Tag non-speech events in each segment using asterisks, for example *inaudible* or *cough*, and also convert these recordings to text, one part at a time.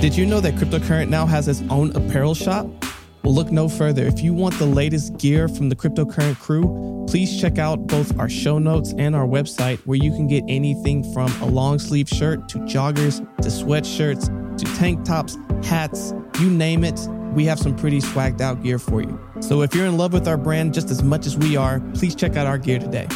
Did you know that Cryptocurrent now has its own apparel shop? Well, look no further. If you want the latest gear from the Cryptocurrent crew, please check out both our show notes and our website where you can get anything from a long sleeve shirt to joggers to sweatshirts to tank tops, hats, you name it. We have some pretty swagged out gear for you. So if you're in love with our brand just as much as we are, please check out our gear today.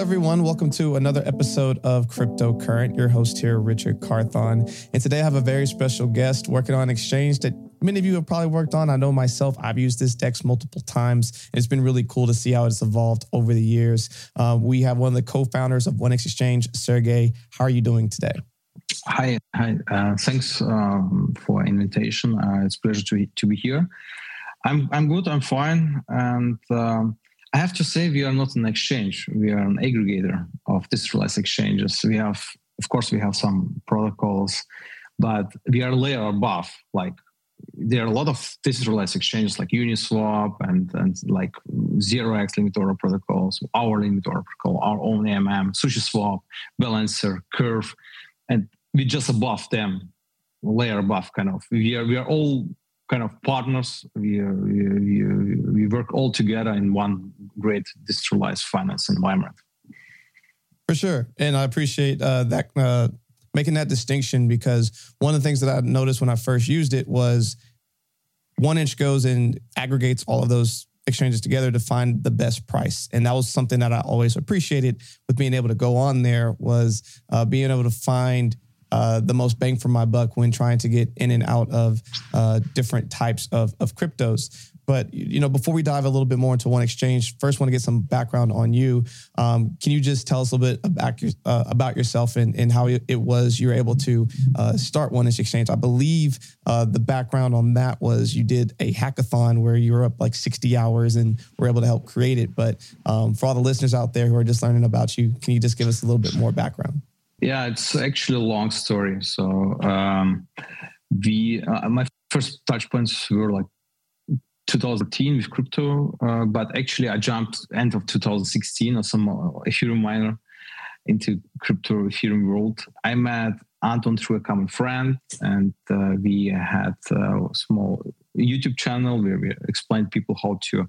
Everyone. Welcome to another episode of Crypto Current. Your host here, Richard Carthon. And today I have a very special guest working on exchange that many of you have probably worked on. I know myself, I've used this DEX multiple times. And It's been really cool to see how it's evolved over the years. Um, we have one of the co founders of One Exchange, Sergey. How are you doing today? Hi, hi. Uh, thanks um, for invitation. Uh, it's pleasure to, to be here. I'm I'm good. I'm fine, and um, I have to say, we are not an exchange. We are an aggregator of decentralized exchanges. We have, of course, we have some protocols, but we are a layer above. Like there are a lot of decentralized exchanges like Uniswap and, and like zero X order protocols, our limit order protocol, our own AMM, SushiSwap, Balancer, Curve, and we just above them, layer above kind of. We are we are all kind of partners. We, uh, we, we, work all together in one great decentralized finance environment. For sure. And I appreciate uh, that, uh, making that distinction because one of the things that I noticed when I first used it was one inch goes and aggregates all of those exchanges together to find the best price and that was something that i always appreciated with being able to go on there was uh, being able to find uh, the most bang for my buck when trying to get in and out of uh, different types of, of cryptos. But you know, before we dive a little bit more into one exchange, first want to get some background on you. Um, can you just tell us a little bit about, your, uh, about yourself and, and how it was you were able to uh, start one exchange? I believe uh, the background on that was you did a hackathon where you were up like 60 hours and were able to help create it. But um, for all the listeners out there who are just learning about you, can you just give us a little bit more background? Yeah, it's actually a long story. So um, we, uh, my first touch points were like 2013 with crypto, uh, but actually I jumped end of 2016 or some uh, Ethereum miner into crypto Ethereum world. I met Anton through a common friend, and uh, we had a small YouTube channel where we explained people how to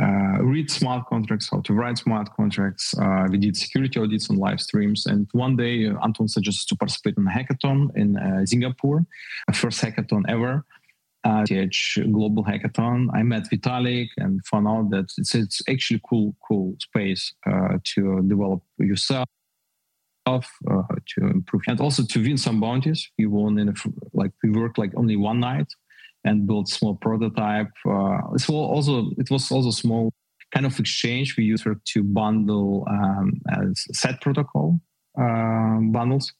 uh, read smart contracts, how to write smart contracts. Uh, we did security audits on live streams. And one day, uh, Anton suggested to participate in a hackathon in uh, Singapore, first hackathon ever. Uh, TH Global Hackathon. I met Vitalik and found out that it's, it's actually cool, cool space uh, to develop yourself. Uh, to improve and also to win some bounties. We won in a, like we worked like only one night, and build small prototype. Uh, it was also it was also small kind of exchange we used to bundle um, set protocol uh, bundles,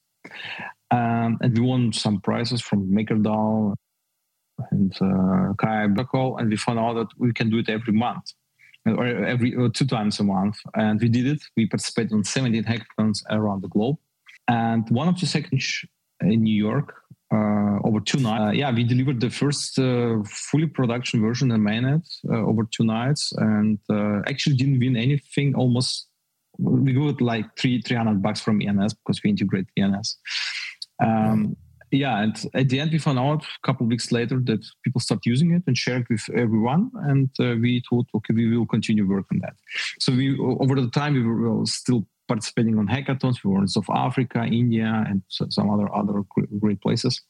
um, and we won some prizes from MakerDAO and uh, Kai protocol, and we found out that we can do it every month or every or two times a month, and we did it. We participated in 17 hackathons around the globe, and one of the second in New York over two nights. Uh, yeah, we delivered the first uh, fully production version in mainnet over two nights, and actually didn't win anything. Almost we got like three three hundred bucks from ENS because we integrate ENS. Um, yeah, and at the end we found out a couple of weeks later that people start using it and sharing it with everyone, and uh, we thought, okay, we will continue work on that. So we over the time we were still participating on hackathons. We were in South Africa, India, and some other other great places.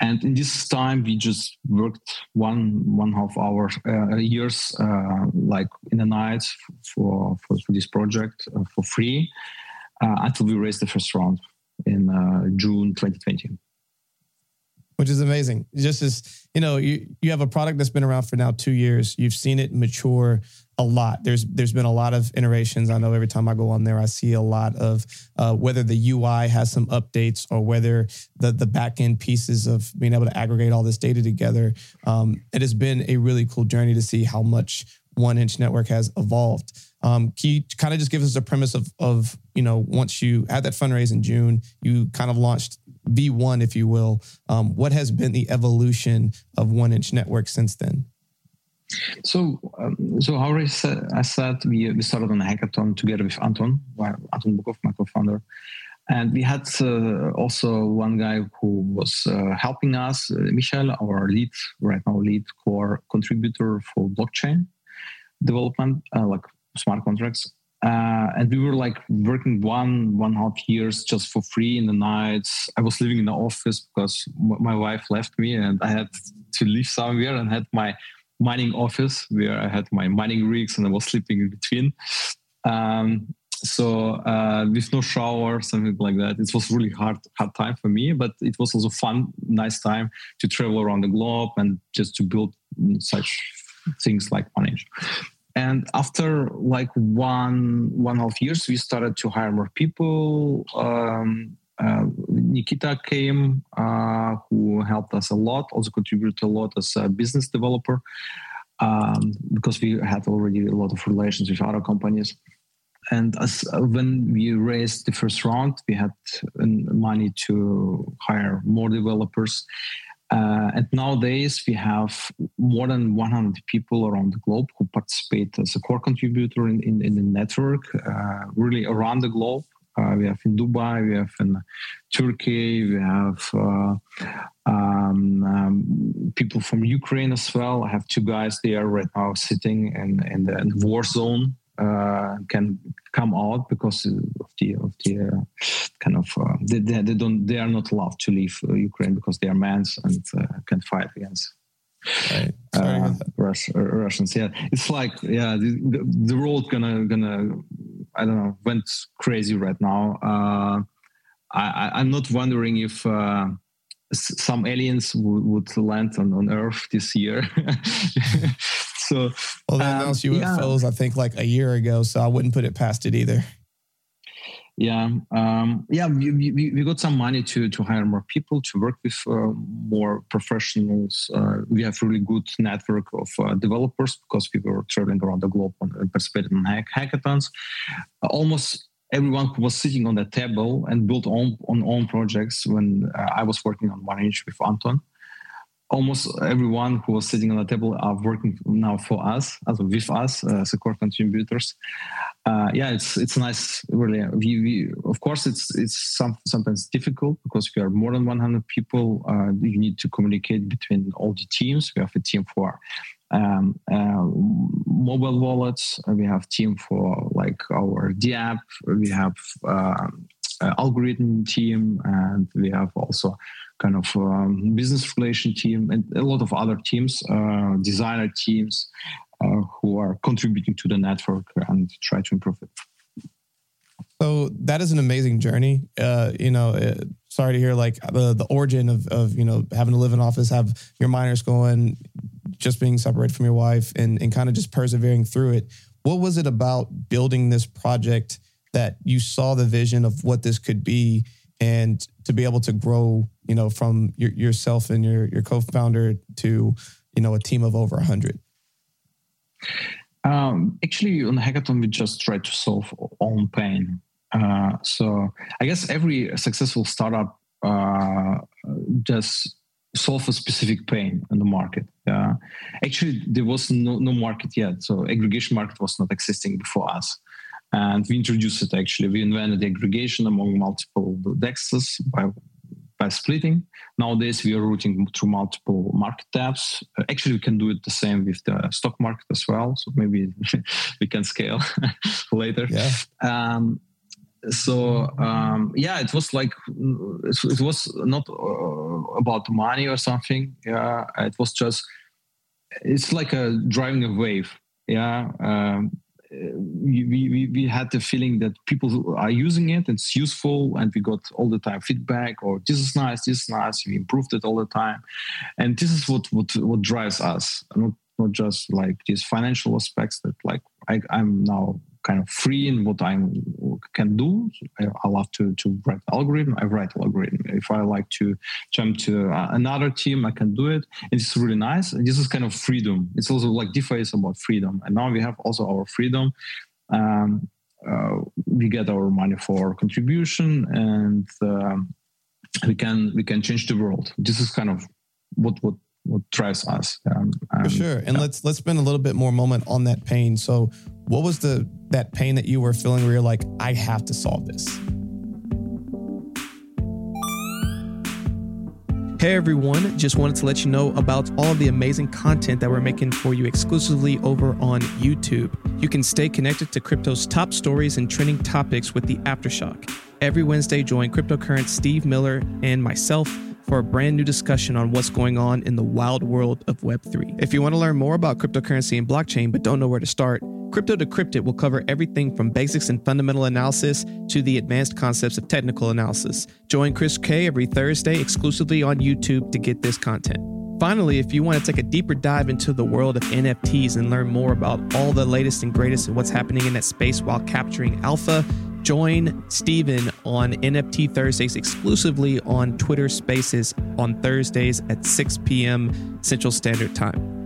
And in this time, we just worked one one half hour uh, years, uh, like in the nights for for, for this project uh, for free uh, until we raised the first round in uh, June 2020. Which is amazing. Just as you know, you you have a product that's been around for now two years. You've seen it mature a lot. There's there's been a lot of iterations. I know every time I go on there, I see a lot of uh, whether the UI has some updates or whether the the back end pieces of being able to aggregate all this data together. Um, it has been a really cool journey to see how much One Inch Network has evolved. Um, can you kind of just give us a premise of of you know once you had that fundraise in June, you kind of launched V1, if you will. Um, what has been the evolution of One Inch Network since then? So, um, so how I said, I said we, we started on a hackathon together with Anton, Anton Bukov, my co-founder, and we had uh, also one guy who was uh, helping us, uh, Michael, our lead right now, lead core contributor for blockchain development, uh, like smart contracts uh, and we were like working one one half years just for free in the nights. I was living in the office because my wife left me and i had to live somewhere and had my mining office where i had my mining rigs and i was sleeping in between. Um, so uh, with no shower something like that. It was really hard hard time for me but it was also fun nice time to travel around the globe and just to build such things like manage and after like one one half years we started to hire more people. Um, uh, nikita came uh, who helped us a lot also contributed a lot as a business developer um, because we had already a lot of relations with other companies. And as uh, when we raised the first round we had uh, money to hire more developers uh, and nowadays, we have more than 100 people around the globe who participate as a core contributor in, in, in the network, uh, really around the globe. Uh, we have in Dubai, we have in Turkey, we have uh, um, um, people from Ukraine as well. I have two guys there right now sitting in, in, the, in the war zone uh, can come out because of the of the uh, kind of uh, they, they don't they are not allowed to leave uh, Ukraine because they are men and uh, can fight against right. Uh, Rus- Russians. Yeah, it's like yeah the, the world gonna gonna I don't know went crazy right now. I, I'm not wondering if some aliens would, would land on, on Earth this year. *laughs* so, well, they um, announced UFOs, yeah. I think, like a year ago. So I wouldn't put it past it either. Yeah, um, yeah, we, we, we, got some money to to hire more people to work with uh, more professionals. Uh, we have really good network of uh, developers because we were traveling around the globe and participating in hack- hackathons. almost everyone who was sitting on the table and built on, on own projects when uh, I was working on One Inch with Anton. Almost everyone who was sitting on the table are working now for us, also with us uh, as core contributors. Uh, yeah, it's it's nice. Really, we, we, of course it's it's some, sometimes difficult because we are more than 100 people. Uh, you need to communicate between all the teams. We have a team for um, uh, mobile wallets. We have team for like our DApp. We have uh, algorithm team, and we have also kind of um, business relation team and a lot of other teams, uh, designer teams, uh, who are contributing to the network and try to improve it. So that is an amazing journey. Uh, you know, uh, sorry to hear like the the origin of of you know having to live in office, have your miners going, just being separated from your wife, and and kind of just persevering through it. What was it about building this project that you saw the vision of what this could be, and to be able to grow, you know, from your, yourself and your your co-founder to you know a team of over a hundred. Um, actually, on hackathon, we just tried to solve own pain. Uh, so I guess every successful startup uh, just solve a specific pain in the market. Uh, actually, there was no, no market yet, so aggregation market was not existing before us. And we introduced it actually. We invented aggregation among multiple dexes by by splitting. Nowadays, we are routing through multiple market tabs. Uh, actually, we can do it the same with the stock market as well. So maybe *laughs* we can scale *laughs* later. Yeah. Um, so um, yeah, it was like it was not uh, about money or something. Yeah, it was just it's like a driving a wave. Yeah, um, we, we, we had the feeling that people are using it, it's useful, and we got all the time feedback, or this is nice, this is nice, we improved it all the time. And this is what what, what drives us, not, not just like these financial aspects that like I, I'm now kind of free in what I can do. I, I, love to to write algorithm. I write algorithm. If I like to jump to uh, another team, I can do it. And It's really nice. And this is kind of freedom. It's also like DeFi is about freedom. And now we have also our freedom. Um, uh, we get our money for contribution, and um, we can we can change the world. This is kind of what what what drives us. Um, For sure. And yeah. let's let's spend a little bit more moment on that pain. So, what was the that pain that you were feeling where you're like, I have to solve this? Hey everyone, just wanted to let you know about all the amazing content that we're making for you exclusively over on YouTube. You can stay connected to crypto's top stories and trending topics with the Aftershock. Every Wednesday, join cryptocurrent Steve Miller and myself for a brand new discussion on what's going on in the wild world of Web3. If you want to learn more about cryptocurrency and blockchain but don't know where to start, Crypto Decrypted will cover everything from basics and fundamental analysis to the advanced concepts of technical analysis. Join Chris K every Thursday exclusively on YouTube to get this content. Finally, if you want to take a deeper dive into the world of NFTs and learn more about all the latest and greatest and what's happening in that space while capturing alpha, Join Steven on NFT Thursdays exclusively on Twitter Spaces on Thursdays at 6 p.m. Central Standard Time.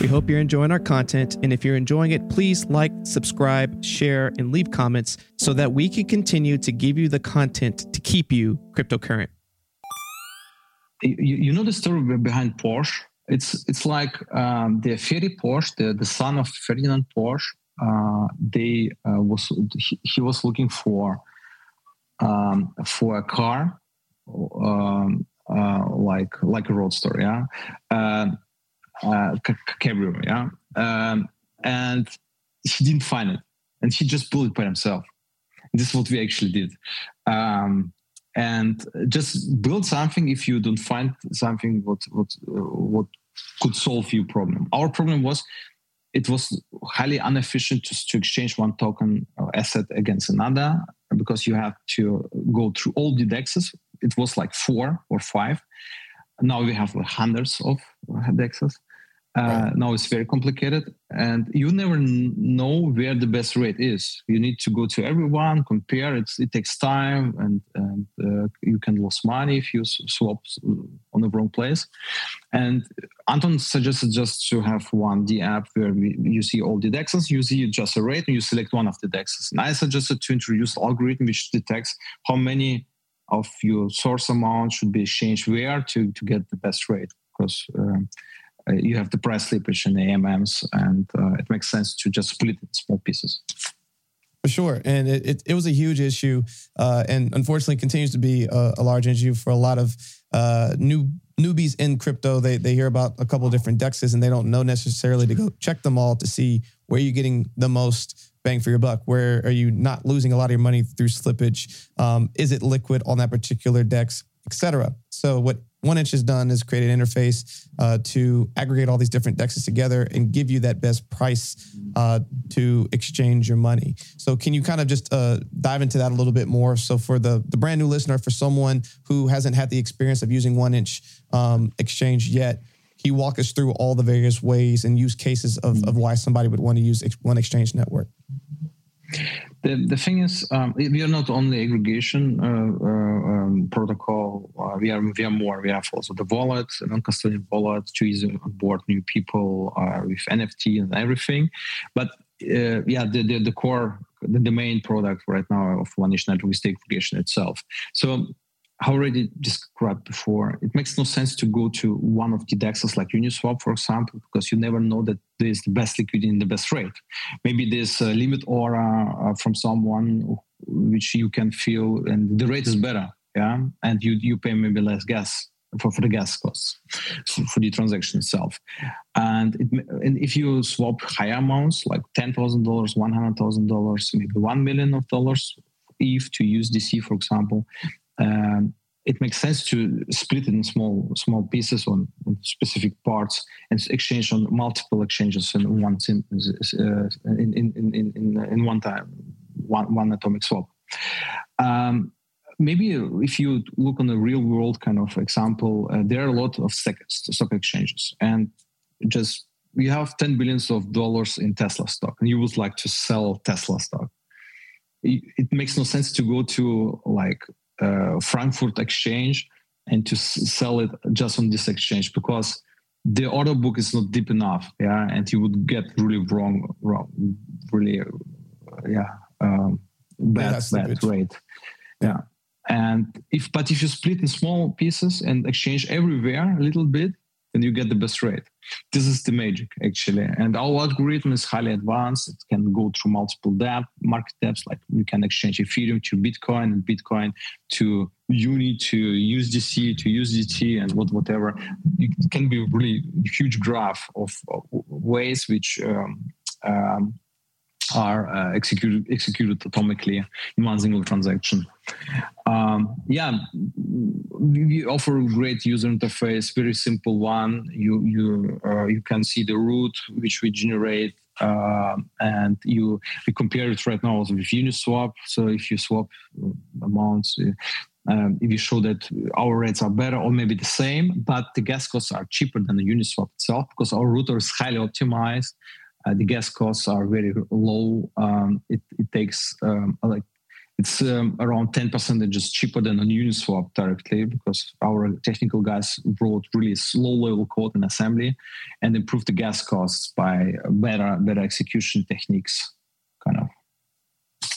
We hope you're enjoying our content, and if you're enjoying it, please like, subscribe, share, and leave comments so that we can continue to give you the content to keep you cryptocurrent. You, you know the story behind Porsche? It's it's like um, the Ferry Porsche, the, the son of Ferdinand Porsche uh, they uh, was he, he, was looking for um, for a car um, uh, like like a roadster, yeah, uh, uh, cabrio, yeah, um, and he didn't find it, and he just built it by himself. This is what we actually did. Um, and just build something if you don't find something what what what could solve your problem. Our problem was it was highly inefficient to, to exchange one token asset against another because you have to go through all the dexes. It was like four or five. Now we have hundreds of dexes. Uh. Now it's very complicated, and you never know where the best rate is. You need to go to everyone, compare. It's, it takes time, and, and uh, you can lose money if you swap on the wrong place. And Anton suggested just to have one D app where we, you see all the dexes, you see just a rate, and you select one of the dexes. And I suggested to introduce algorithm which detects how many of your source amount should be exchanged where to, to get the best rate because. Um, you have the price slippage in the AMMs, and uh, it makes sense to just split it in small pieces. For sure, and it, it, it was a huge issue, uh, and unfortunately continues to be a, a, large issue for a lot of uh, new newbies in crypto. They they hear about a couple different dexes, and they don't know necessarily to go check them all to see where you're getting the most bang for your buck. Where are you not losing a lot of your money through slippage? Um, is it liquid on that particular dex, etc. So what one Inch has done is create an interface uh, to aggregate all these different dexes together and give you that best price uh, to exchange your money. So, can you kind of just uh, dive into that a little bit more? So, for the the brand new listener, for someone who hasn't had the experience of using One Inch um, Exchange yet, you walk us through all the various ways and use cases of, of why somebody would want to use One Exchange Network? The, the thing is, um, we are not only aggregation uh, uh, um, protocol. Uh, we are we are more. We have also the wallet, non-custodial wallet, to easily onboard new people uh, with NFT and everything. But uh, yeah, the, the, the core, the, the main product right now of One Network is the aggregation itself. So already described before, it makes no sense to go to one of the dexes like Uniswap, for example, because you never know that there's the best liquidity and the best rate. Maybe there's a limit order uh, from someone which you can feel, and the rate is better, yeah, and you you pay maybe less gas for, for the gas costs for the transaction itself. And, it, and if you swap higher amounts like ten thousand dollars, one hundred thousand dollars, maybe one million of dollars, if to use DC, for example, um, it makes sense to split it in small small pieces on, on specific parts and exchange on multiple exchanges in one uh, in, in, in, in, in one time one, one atomic swap. Um, maybe if you look on a real world kind of example uh, there are a lot of stock exchanges and just you have 10 billions of dollars in tesla stock and you would like to sell tesla stock. It makes no sense to go to like uh, Frankfurt exchange and to sell it just on this exchange because the order book is not deep enough yeah and you would get really wrong wrong really uh, yeah um, bad yeah, bad rate. Yeah. And if but if you split in small pieces and exchange everywhere a little bit then you get the best rate. This is the magic, actually. And our algorithm is highly advanced. It can go through multiple depth, market depths, like we can exchange Ethereum to Bitcoin and Bitcoin to Uni to USDC to USDT and what, whatever. It can be really huge graph of, ways which um, um, are uh, executed executed atomically in one single transaction. Um, yeah, we offer a great user interface, very simple one. You you uh, you can see the route which we generate, uh, and you we compare it right now with Uniswap. So if you swap amounts. Uh, um, if you show that our rates are better or maybe the same, but the gas costs are cheaper than the Uniswap itself because our router is highly optimized uh, the gas costs are very low. Um, it, it, takes um, like it's um, around 10 percentages cheaper than on Uniswap directly because our technical guys wrote really slow level code in assembly and improved the gas costs by better better execution techniques, kind of.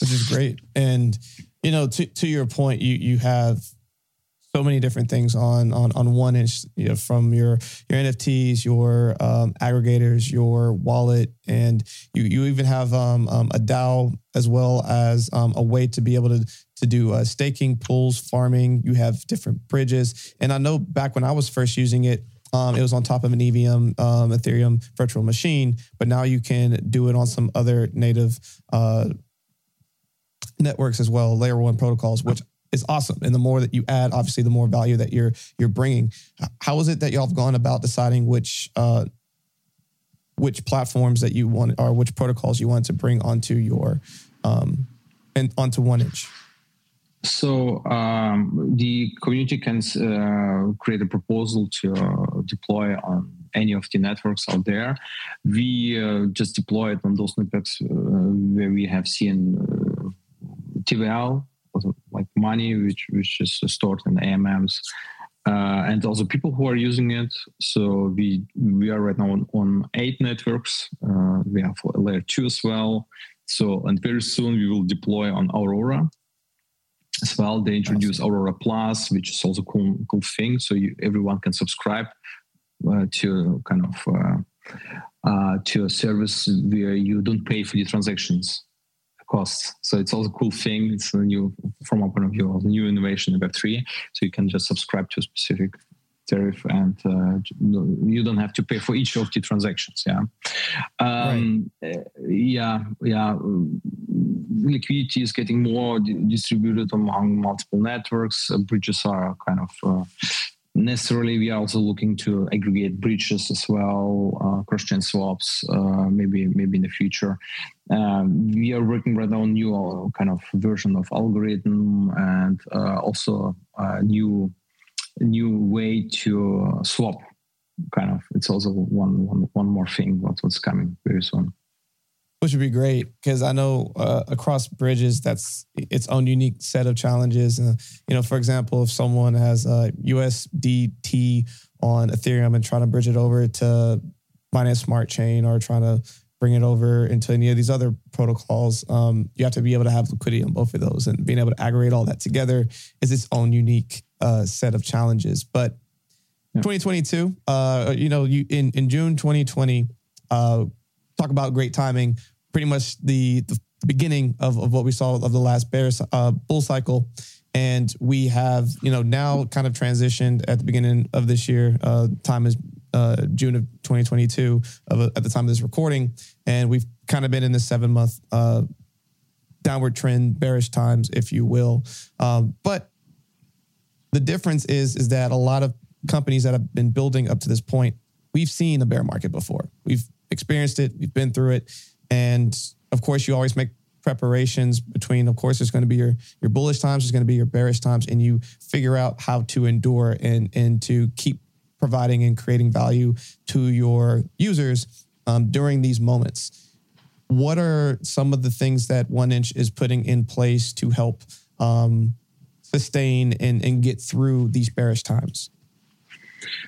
Which is great. And you know, to to your point, you you have so many different things on on on one inch you know, from your your NFTs, your um, aggregators, your wallet, and you you even have um, um, a DAO as well as um, a way to be able to to do uh, staking, pools, farming. You have different bridges, and I know back when I was first using it. Um, it was on top of an EVM, um, Ethereum virtual machine, but now you can do it on some other native uh, networks as well, layer one protocols, which is awesome. And the more that you add, obviously, the more value that you're you're bringing. How is it that y'all have gone about deciding which uh, which platforms that you want or which protocols you want to bring onto your um, and onto one inch? So um, the community can uh, create a proposal to uh, deploy on any of the networks out there. We uh, just deploy it on those networks uh, where we have seen uh, TVL like money which which is stored in AMMs. Uh, and also people who are using it. So we we are right now on, on eight networks. Uh, we have layer two as well. So and very soon we will deploy on Aurora as well. They introduce awesome. Aurora Plus, which is also cool cool thing. So you, everyone can subscribe uh, to kind of uh, uh, to a service where you don't pay for the transactions costs. So it's also a cool thing. It's a new, from my point of view, a new innovation in Web3. So you can just subscribe to a specific tariff and uh, you don't have to pay for each of the transactions. Yeah. Um, right. Yeah. Yeah. Liquidity is getting more distributed among multiple networks. Uh, bridges are kind of uh, necessarily we are also looking to aggregate bridges as well uh, cross-chain swaps uh, maybe maybe in the future. Um, we are working right now on new uh, kind of version of algorithm and uh, also a new new way to swap. Kind of it's also one one one more thing what, what's coming very soon which would be great because I know uh, across bridges that's its own unique set of challenges. Uh, you know, for example, if someone has a USDT on Ethereum and trying to bridge it over to Binance Smart Chain or trying to bring it over into any of these other protocols, um, you have to be able to have liquidity on both of those, and being able to aggregate all that together is its own unique uh, set of challenges. But 2022, uh, you know, you in in June 2020 uh, talk about great timing. Pretty much the, the beginning of, of what we saw of the last bear uh, bull cycle. And we have, you know, now kind of transitioned at the beginning of this year. Uh, time is uh, June of 2022 of, at the time of this recording. And we've kind of been in this seven month uh, downward trend, bearish times, if you will. Um, but the difference is is that a lot of companies that have been building up to this point, we've seen a bear market before. We've experienced it, we've been through it, and of course, you always make preparations between. Of course, there's going to be your your bullish times, there's going to be your bearish times, and you figure out how to endure and and to keep providing and creating value to your users um, during these moments. What are some of the things that One Inch is putting in place to help um, sustain and, and get through these bearish times?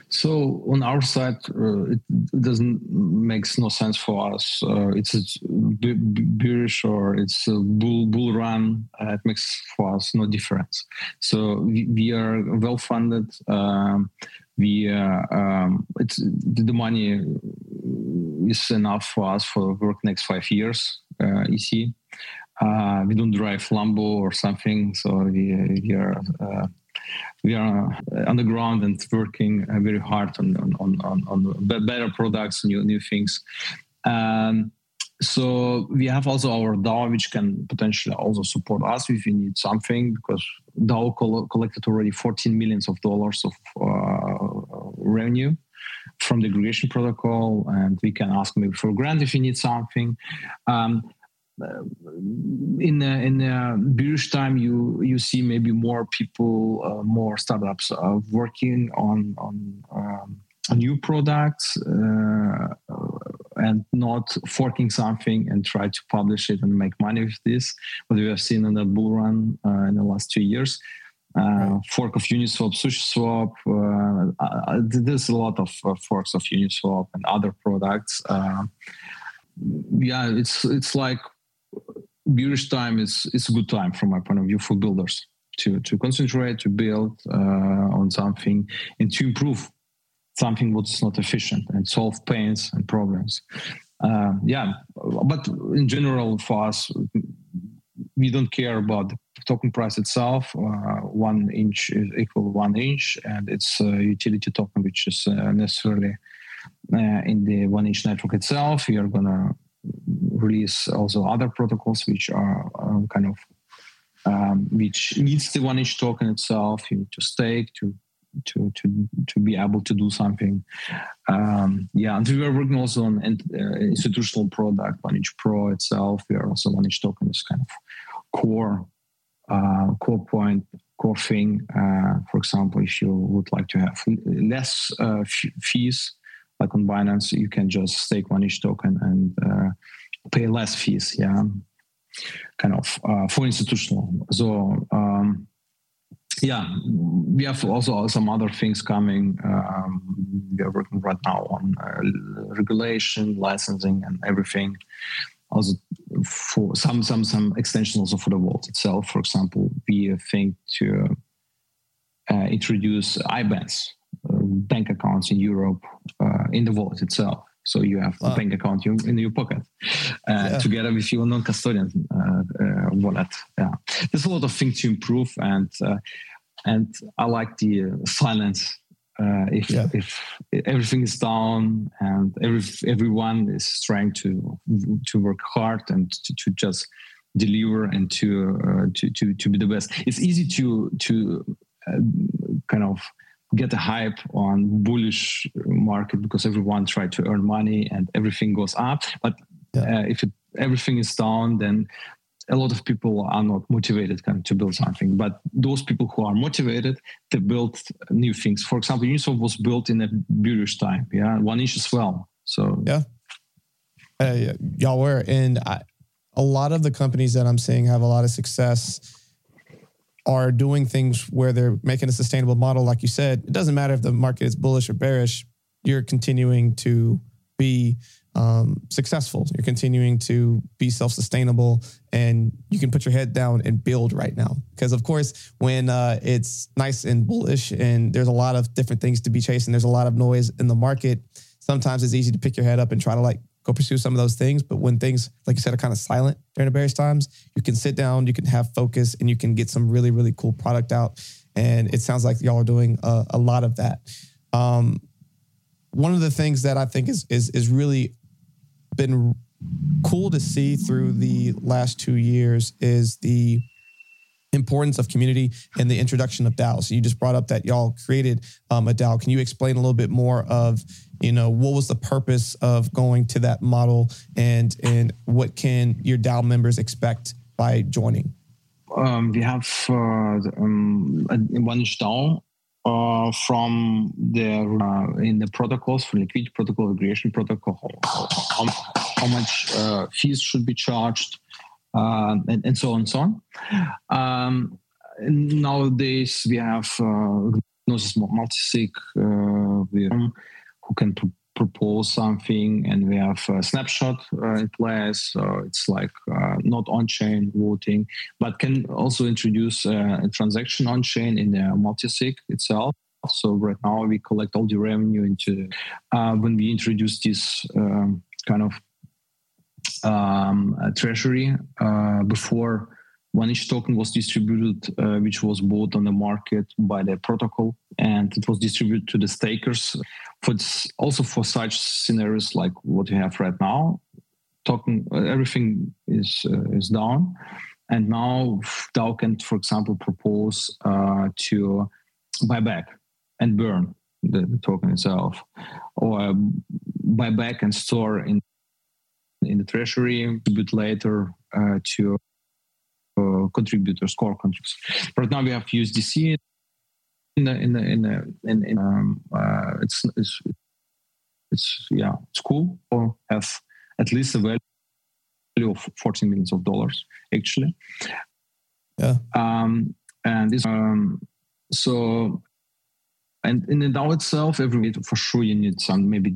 So on our side, uh, it doesn't makes no sense for us. Uh, it's bearish or it's a bull bull run. Uh, it makes for us no difference. So we, we are well funded. Um, we uh, um, it's the money is enough for us for work next five years. Uh, EC. Uh, we don't drive Lambo or something, so we, we are we are on the ground and working uh, very hard on on, on, on better products, new new things. Um, so we have also our DAO, which can potentially also support us if we need something, because DAO collected already 14 millions of dollars of uh, revenue from the aggregation protocol, and we can ask maybe for a grant if you need something. Um, in a, in a bearish time, you you see maybe more people, uh, more startups uh, working on on um, new products uh, and not forking something and try to publish it and make money with this. What we have seen in the bull run uh, in the last two years. Uh, fork of Uniswap, SushiSwap. Uh, there's a lot of forks of Uniswap and other products. yeah, it's it's like bearish time is is a good time from my point of view for builders to to concentrate to build uh, on something and to improve something what's not efficient and solve pains and problems. Uh, yeah but in general for us we don't care about the token price itself uh, one inch is equal one inch and it's a utility token which is uh, necessarily uh, in the one inch network itself. Are gonna release also other protocols which are um, kind of um, which needs the one inch token itself. You need to stake to to to to be able to do something. Um, yeah, and we are working also on uh, institutional product, One Inch Pro itself. We are also One Inch token is kind of core uh, core point, core thing. Uh, for example, if you would like to have less uh, f- fees like on Binance, you can just stake one inch token and uh, pay less fees. Yeah, kind of uh, for institutional. So um, yeah, we have also some other things coming. Um, we are working right now on uh, regulation, licensing, and everything. Also, for some some some extensions also for the vault itself. For example, we think to uh, introduce IBANs bank accounts in Europe in the vault itself. So you have wow. a bank account in your pocket uh, yeah. together with your non-custodian uh, uh, wallet. Yeah, there's a lot of things to improve, and uh, and I like the silence. if yeah. if everything is down and every everyone is trying to to work hard and to, to just deliver and to uh, to to to be the best. It's easy to to uh, kind of get a hype on bullish market because everyone tried to earn money and everything goes up. But yeah. uh, if it, everything is down then a lot of people are not motivated kind of to build something. But those people who are motivated they build new things. For example uniswap was built in a bullish time yeah one inch as well. So yeah. Uh, y'all were. And I, a lot of the companies that i'm seeing have a lot of success are doing things where they're making a sustainable model, like you said, it doesn't matter if the market is bullish or bearish, you're continuing to be um, successful. You're continuing to be self sustainable and you can put your head down and build right now. Because, of course, when uh, it's nice and bullish and there's a lot of different things to be chasing, there's a lot of noise in the market. Sometimes it's easy to pick your head up and try to like go pursue some of those things. But when things, like you said, are kind of silent during the various times, you can sit down, you can have focus, and you can get some really, really cool product out. And it sounds like y'all are doing a, a lot of that. Um, one of the things that I think is is is really been cool to see through the last two years is the importance of community and the introduction of DAO. So you just brought up that y'all created um, a DAO. Can you explain a little bit more of, you know, what was the purpose of going to that model and and what can your DAO members expect by joining? Um, we have uh, um, one DAO uh, from the uh, in the protocols for liquidity protocol, aggregation protocol, how, how much uh, fees should be charged, uh, and, and, so on and so on. Um, nowadays, we have uh, multisig uh, who can pr- propose something, and we have a snapshot uh, in place. So it's like uh, not on-chain voting, but can also introduce uh, a transaction on-chain in the multisig itself. So right now we collect all the revenue into uh, when we introduce this um, kind of um, treasury uh, before one inch token was distributed, uh, which was bought on the market by the protocol, and it was distributed to the stakers. For also for such scenarios like what we have right now, token uh, everything is uh, is down, and now DAO can, for example, propose uh, to buy back and burn the, the token itself, or buy back and store in in the treasury a bit later uh, to uh, contributors, core contributors. Right now we have USDC in the in the in the in, in um, uh, it's, it's it's yeah it's cool or have at least a value of 14 millions of dollars actually. Yeah. Um, and this um, so and in the DAO itself, every for sure you need some maybe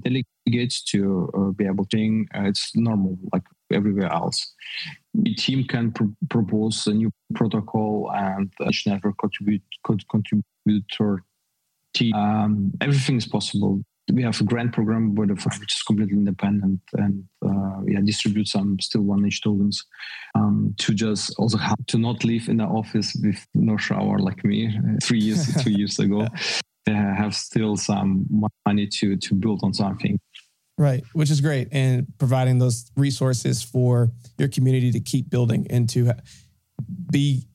delegates to uh, be able to. Uh, it's normal like everywhere else. The team can pr- propose a new protocol, and each network contribute could contributor team. Um, everything is possible. We have a grant program which is completely independent and uh, yeah, distribute some still one inch tokens um, to just also have to not live in the office with no shower like me three years, two *laughs* years ago. They have still some money to to build on something. Right, which is great, and providing those resources for your community to keep building and to be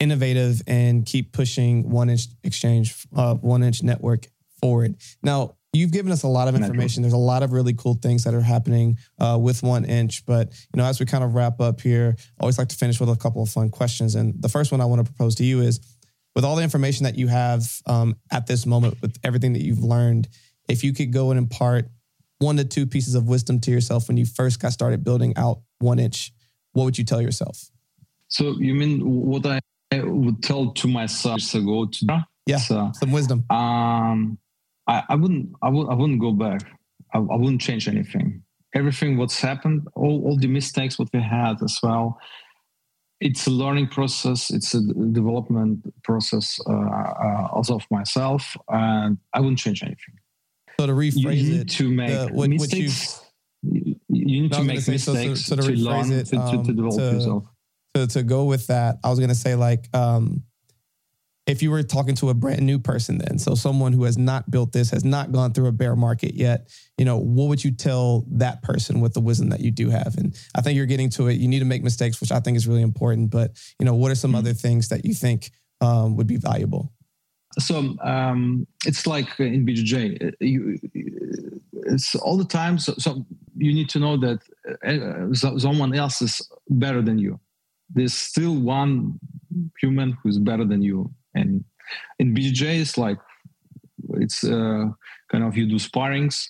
innovative and keep pushing one inch exchange, uh, one inch network forward. Now, you've given us a lot of information. There's a lot of really cool things that are happening uh, with one inch. But you know, as we kind of wrap up here, I always like to finish with a couple of fun questions. And the first one I want to propose to you is with all the information that you have um, at this moment, with everything that you've learned, if you could go and impart one to two pieces of wisdom to yourself when you first got started building out one inch, what would you tell yourself? So you mean what I would tell to myself years ago? To yeah, uh, some wisdom. Um, I, I wouldn't. I would. I wouldn't go back. I, I wouldn't change anything. Everything what's happened, all all the mistakes what we had as well it's a learning process it's a development process uh, uh, also of myself and i wouldn't change anything. So to rephrase you need it to make the, what, mistakes. You, you, need to make say, mistakes so, so, so to, to learn it, to, um, to, develop yourself. to, to go with that i was going to say like um, if you were talking to a brand new person then so someone who has not built this has not gone through a bear market yet you know what would you tell that person with the wisdom that you do have? And i think you're getting to it. You need to make mistakes which i think is really important but you know what are some mm-hmm. other things that you think um, would be valuable? So um, it's like in bjj you, it's all the time so, so you need to know that uh, someone else is better than you. There's still one human who's better than you and in BJJ, it's like it's uh, kind of you do sparrings,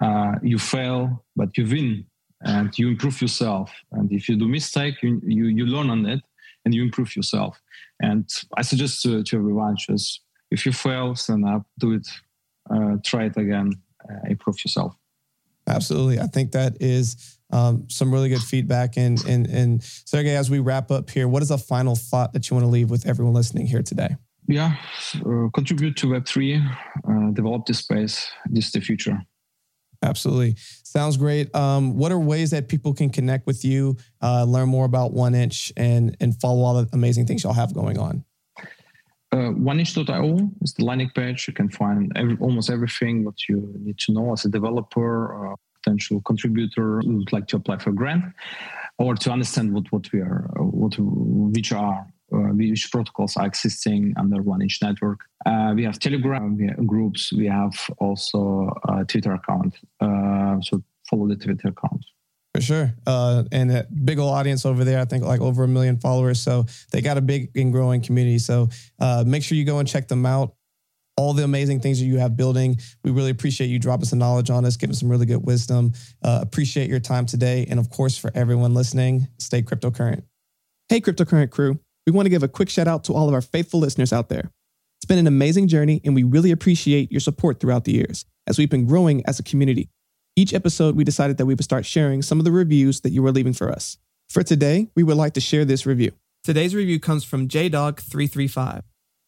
uh, you fail, but you win, and you improve yourself. And if you do mistake, you you, you learn on it and you improve yourself. And I suggest to, to everyone just if you fail, stand up, do it, uh, try it again, uh, improve yourself. Absolutely, I think that is um, some really good feedback. And, and, and Sergey, as we wrap up here, what is a final thought that you want to leave with everyone listening here today? Yeah, uh, contribute to Web3, uh, develop this space. This is the future. Absolutely. Sounds great. Um, what are ways that people can connect with you, uh, learn more about One Inch, and, and follow all the amazing things y'all have going on? Uh, oneinch.io is the landing page. You can find every, almost everything what you need to know as a developer, uh, potential contributor would like to apply for a grant or to understand what, what we are, what which are uh, which protocols are existing under one inch network. Uh, we have Telegram we have groups. We have also a Twitter account. Uh, so follow the Twitter account. For sure. Uh, and a big old audience over there. I think like over a million followers. So they got a big and growing community. So uh, make sure you go and check them out. All the amazing things that you have building. We really appreciate you dropping some knowledge on us, giving some really good wisdom. Uh, appreciate your time today. And of course, for everyone listening, stay cryptocurrent. Hey, cryptocurrent crew. We want to give a quick shout out to all of our faithful listeners out there. It's been an amazing journey, and we really appreciate your support throughout the years as we've been growing as a community. Each episode, we decided that we would start sharing some of the reviews that you were leaving for us. For today, we would like to share this review. Today's review comes from JDog335.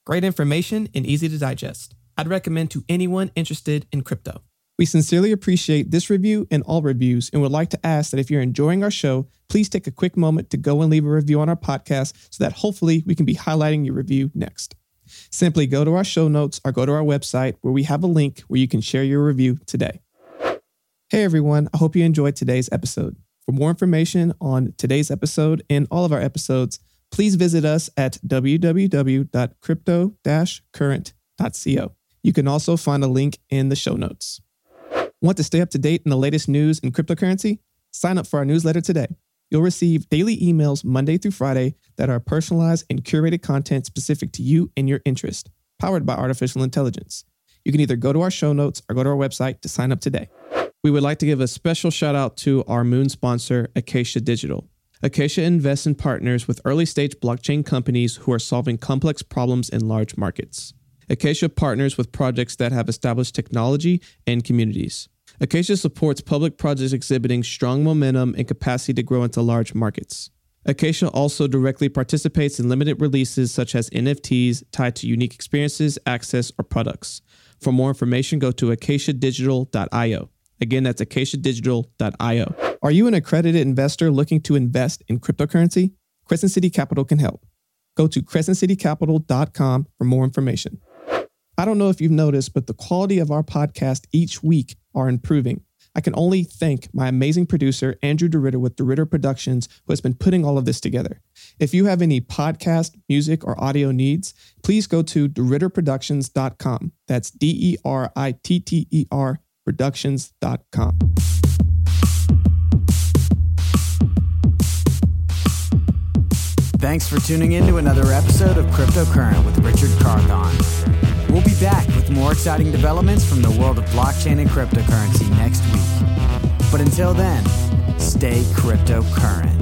Great information and easy to digest. I'd recommend to anyone interested in crypto. We sincerely appreciate this review and all reviews and would like to ask that if you're enjoying our show, please take a quick moment to go and leave a review on our podcast so that hopefully we can be highlighting your review next. Simply go to our show notes or go to our website where we have a link where you can share your review today. Hey everyone, I hope you enjoyed today's episode. For more information on today's episode and all of our episodes, please visit us at www.crypto-current.co. You can also find a link in the show notes. Want to stay up to date in the latest news in cryptocurrency? Sign up for our newsletter today. You'll receive daily emails Monday through Friday that are personalized and curated content specific to you and your interest, powered by artificial intelligence. You can either go to our show notes or go to our website to sign up today. We would like to give a special shout out to our moon sponsor, Acacia Digital. Acacia invests in partners with early stage blockchain companies who are solving complex problems in large markets. Acacia partners with projects that have established technology and communities. Acacia supports public projects exhibiting strong momentum and capacity to grow into large markets. Acacia also directly participates in limited releases such as NFTs tied to unique experiences, access, or products. For more information, go to acaciadigital.io. Again, that's acaciadigital.io. Are you an accredited investor looking to invest in cryptocurrency? Crescent City Capital can help. Go to crescentcitycapital.com for more information. I don't know if you've noticed, but the quality of our podcast each week are improving. I can only thank my amazing producer, Andrew DeRitter with DeRitter Productions, who has been putting all of this together. If you have any podcast, music, or audio needs, please go to DeRitterProductions.com. That's D E R I T T E R productions.com. Thanks for tuning in to another episode of Cryptocurrent with Richard Carthon. We'll be back with more exciting developments from the world of blockchain and cryptocurrency next week. But until then, stay cryptocurrent.